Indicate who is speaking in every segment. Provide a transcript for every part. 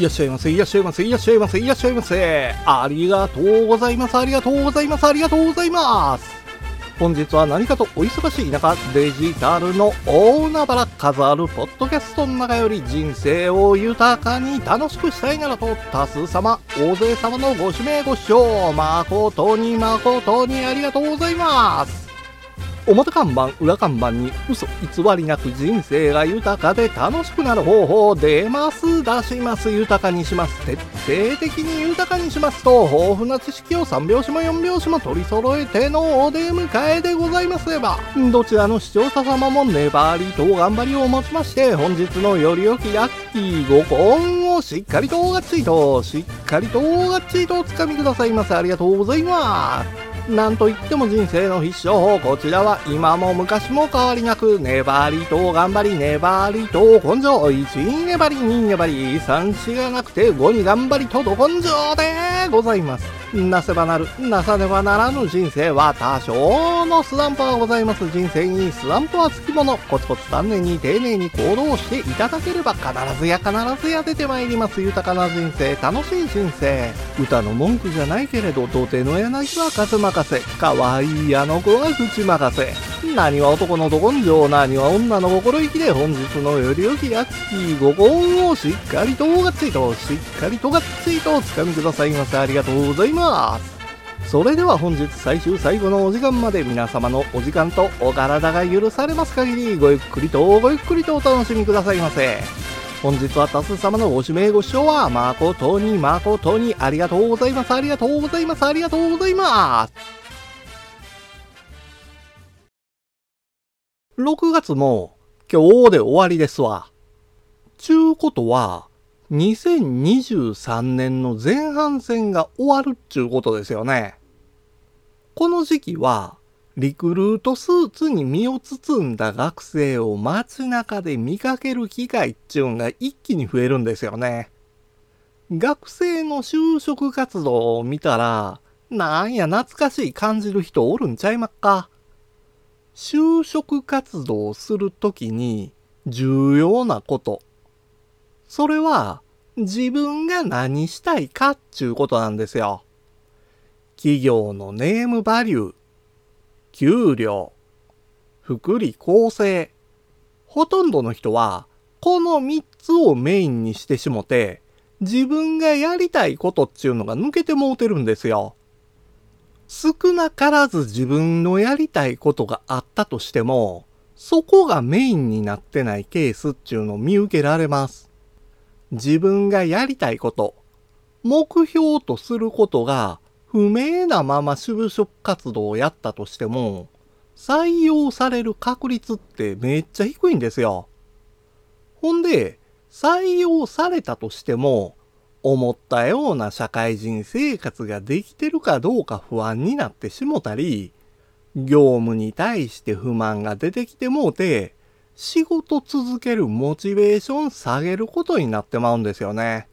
Speaker 1: いらっしゃいませいらっしゃいませいらっしゃいませいらっしゃいませ。ありがとうございます。ありがとうございます。ありがとうございます。本日は何かとお忙しい中デジタルの大海原数あるポッドキャストの中より人生を豊かに楽しくしたいならと多数様大勢様のご指名ご視聴誠に誠にありがとうございます。表看板裏看板に嘘偽りなく人生が豊かで楽しくなる方法出ます出します豊かにします。徹底的に豊かにしますと豊富な知識を3拍子も4拍子も取り揃えてのお出迎えでございます。ればどちらの視聴者様も粘りと頑張りをもちまして本日のより良きラッキーご婚をしっかりとがっちりとしっかりとがっちりとおつかみくださいませありがとうございます。なんといっても人生の必勝法こちらは今も昔も変わりなく粘りと頑張り粘りと根性1位粘り2粘り3子がなくて5に頑張りとど根性でございます。なせばなる、なさねばならぬ人生は多少のスランプはございます。人生にスランプはつきもの。コツコツ丹念に丁寧に行動していただければ必ずや必ずや出てまいります。豊かな人生、楽しい人生。歌の文句じゃないけれど、土手の柳は数任せ。可愛いあの子は口任せ。何は男のど根性、何は女の心意気で本日のより良きラッキーご婚をしっかりとがっつりと、しっかりとがっつりとお掴みくださいませ。ありがとうございます。それでは本日最終最後のお時間まで皆様のお時間とお体が許されます限りごゆっくりとごゆっくりとお楽しみくださいませ。本日は多数様のご指名ご視聴は誠に誠にありがとうございます。ありがとうございます。ありがとうございます。6月も今日で終わりですわ。ちゅうことは、2023年の前半戦が終わるっちゅうことですよね。この時期は、リクルートスーツに身を包んだ学生を街中で見かける機会っちゅうんが一気に増えるんですよね。学生の就職活動を見たら、なんや懐かしい感じる人おるんちゃいまっか。就職活動をするときに重要なこと。それは自分が何したいかっちゅうことなんですよ。企業のネームバリュー、給料、福利厚生。ほとんどの人はこの3つをメインにしてしもて自分がやりたいことっちゅうのが抜けてもうてるんですよ。少なからず自分のやりたいことがあったとしても、そこがメインになってないケースっていうのを見受けられます。自分がやりたいこと、目標とすることが不明なまま就職活動をやったとしても、採用される確率ってめっちゃ低いんですよ。ほんで、採用されたとしても、思ったような社会人生活ができてるかどうか不安になってしもたり、業務に対して不満が出てきてもうて、仕事続けるモチベーション下げることになってまうんですよね。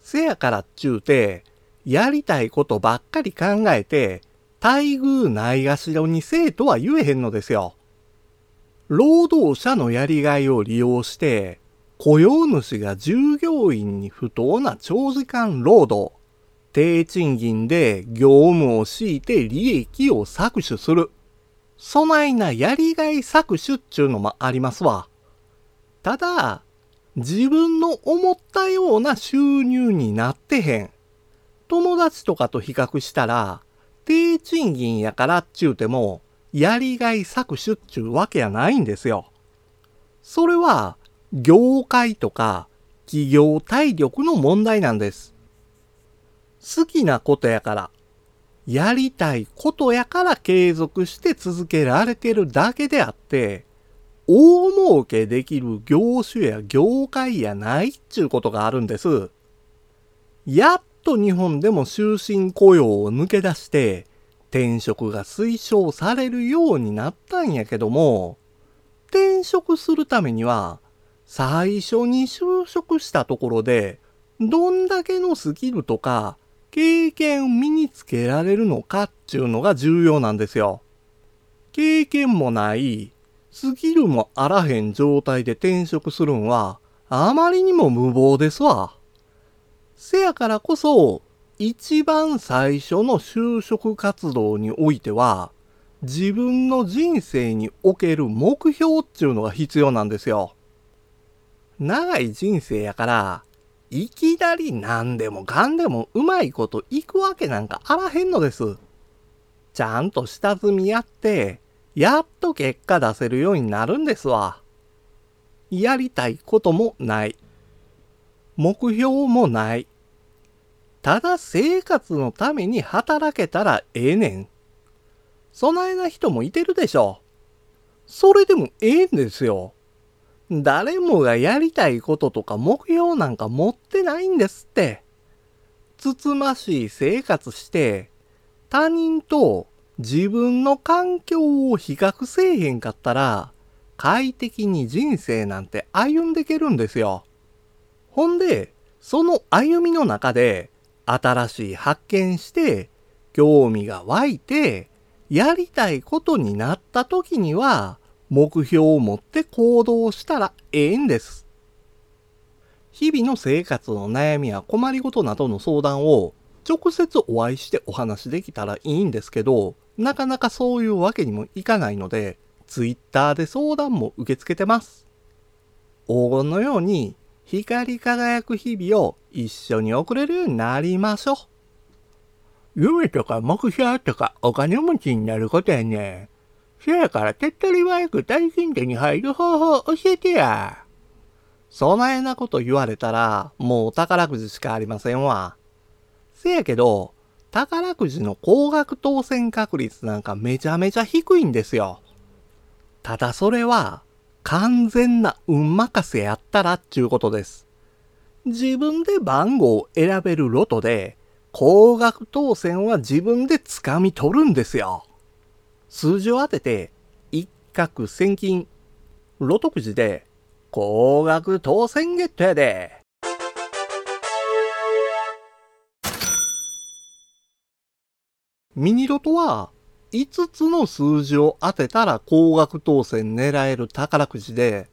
Speaker 1: せやからっちゅうて、やりたいことばっかり考えて、待遇ないがしろにせえとは言えへんのですよ。労働者のやりがいを利用して、雇用主が従業員に不当な長時間労働、低賃金で業務を強いて利益を搾取する。そないなやりがい搾取っちゅうのもありますわ。ただ、自分の思ったような収入になってへん。友達とかと比較したら、低賃金やからっちゅうても、やりがい搾取っちゅうわけやないんですよ。それは、業界とか企業体力の問題なんです。好きなことやから、やりたいことやから継続して続けられてるだけであって、大儲けできる業種や業界やないっちゅうことがあるんです。やっと日本でも終身雇用を抜け出して、転職が推奨されるようになったんやけども、転職するためには、最初に就職したところで、どんだけのスキルとか経験を身につけられるのかっていうのが重要なんですよ。経験もない、スキルもあらへん状態で転職するんは、あまりにも無謀ですわ。せやからこそ、一番最初の就職活動においては、自分の人生における目標っていうのが必要なんですよ。長い人生やから、いきなり何でもかんでもうまいこといくわけなんかあらへんのです。ちゃんと下積みやって、やっと結果出せるようになるんですわ。やりたいこともない。目標もない。ただ生活のために働けたらええねん。そないな人もいてるでしょ。それでもええんですよ。誰もがやりたいこととか目標なんか持ってないんですって。つつましい生活して、他人と自分の環境を比較せえへんかったら、快適に人生なんて歩んでけるんですよ。ほんで、その歩みの中で、新しい発見して、興味が湧いて、やりたいことになった時には、目標を持って行動したらええんです。日々の生活の悩みや困りごとなどの相談を直接お会いしてお話できたらいいんですけど、なかなかそういうわけにもいかないので、Twitter で相談も受け付けてます。黄金のように光り輝く日々を一緒に送れるようになりましょう。
Speaker 2: 夢とか目標とかお金持ちになることやね。せやから手っ取り早く大金手に入る方法教えてや。
Speaker 1: そないなこと言われたら、もう宝くじしかありませんわ。せやけど、宝くじの高額当選確率なんかめちゃめちゃ低いんですよ。ただそれは、完全な運任せやったらっちゅうことです。自分で番号を選べるロトで、高額当選は自分で掴み取るんですよ。数字を当てて、一攫千金、ロトくじで、高額当選ゲットやで。ミニロトは、5つの数字を当てたら高額当選狙える宝くじで、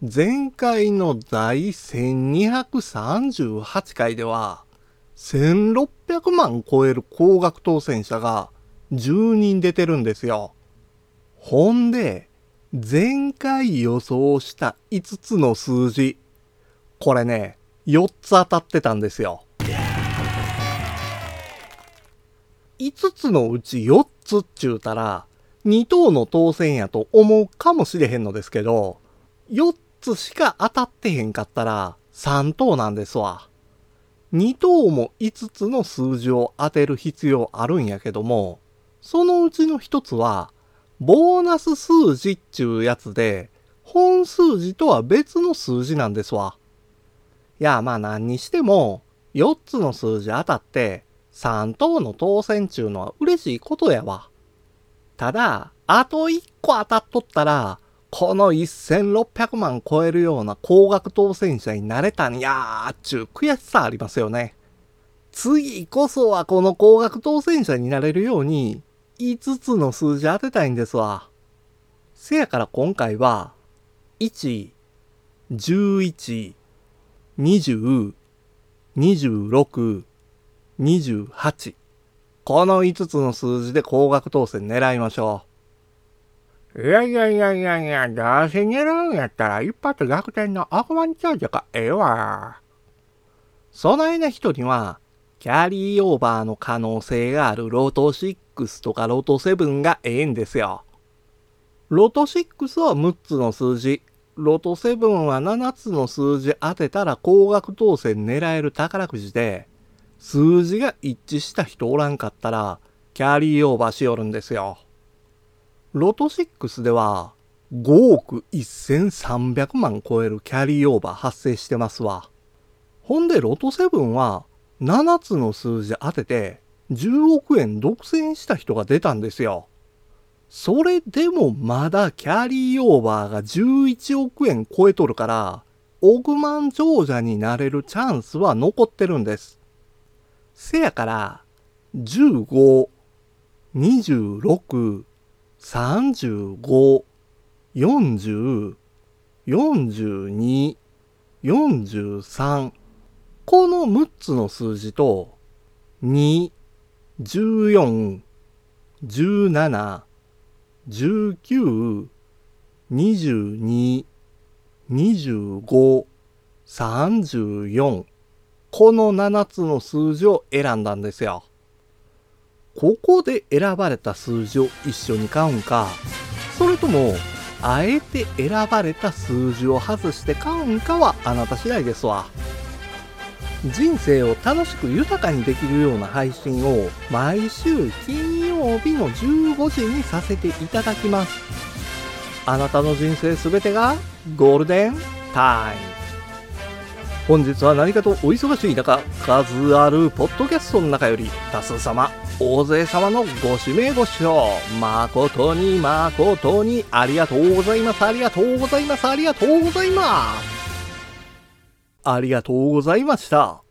Speaker 1: 前回の第1238回では、1600万超える高額当選者が10人出てるんですよ。ほんで、前回予想した5つの数字、これね、4つ当たってたんですよ。5つのうち4つっちゅうたら、2等の当選やと思うかもしれへんのですけど、4つしか当たってへんかったら3等なんですわ。2等も5つの数字を当てる必要あるんやけども、そのうちの1つは、ボーナス数字っちゅうやつで、本数字とは別の数字なんですわ。いや、まあ何にしても、4つの数字当たって、3等の当選ちゅうのは嬉しいことやわ。ただ、あと1個当たっとったら、この1600万超えるような高額当選者になれたんやーっちゅう悔しさありますよね。次こそはこの高額当選者になれるように、5つの数字当てたいんですわ。せやから今回は、1、11、20、26、28。この5つの数字で高額当選狙いましょう。
Speaker 2: いやいやいやいやいや、どうせ狙うんやったら一発逆転の億万長者がええわ。
Speaker 1: そないな人には、キャリーオーバーの可能性があるロト6とかロト7がええんですよ。ロト6は6つの数字、ロト7は7つの数字当てたら高額当選狙える宝くじで、数字が一致した人おらんかったら、キャリーオーバーしよるんですよ。ロト6では5億1300万超えるキャリーオーバー発生してますわ。ほんでロト7は7つの数字当てて10億円独占した人が出たんですよ。それでもまだキャリーオーバーが11億円超えとるから、億万長者になれるチャンスは残ってるんです。せやから、15、26、35、40、42、43、この6つの数字と、2、14、17、19、22、25、34この7つの数字を選んだんですよ。ここで選ばれた数字を一緒に買うんか、それとも、あえて選ばれた数字を外して買うんかはあなた次第ですわ。人生を楽しく豊かにできるような配信を毎週金曜日の15時にさせていただきます。あなたの人生すべてがゴールデンタイム。本日は何かとお忙しい中、数あるポッドキャストの中より多数様、大勢様のご指名ご視聴、誠に誠にありがとうございます、ありがとうございます、ありがとうございます。ありがとうございました。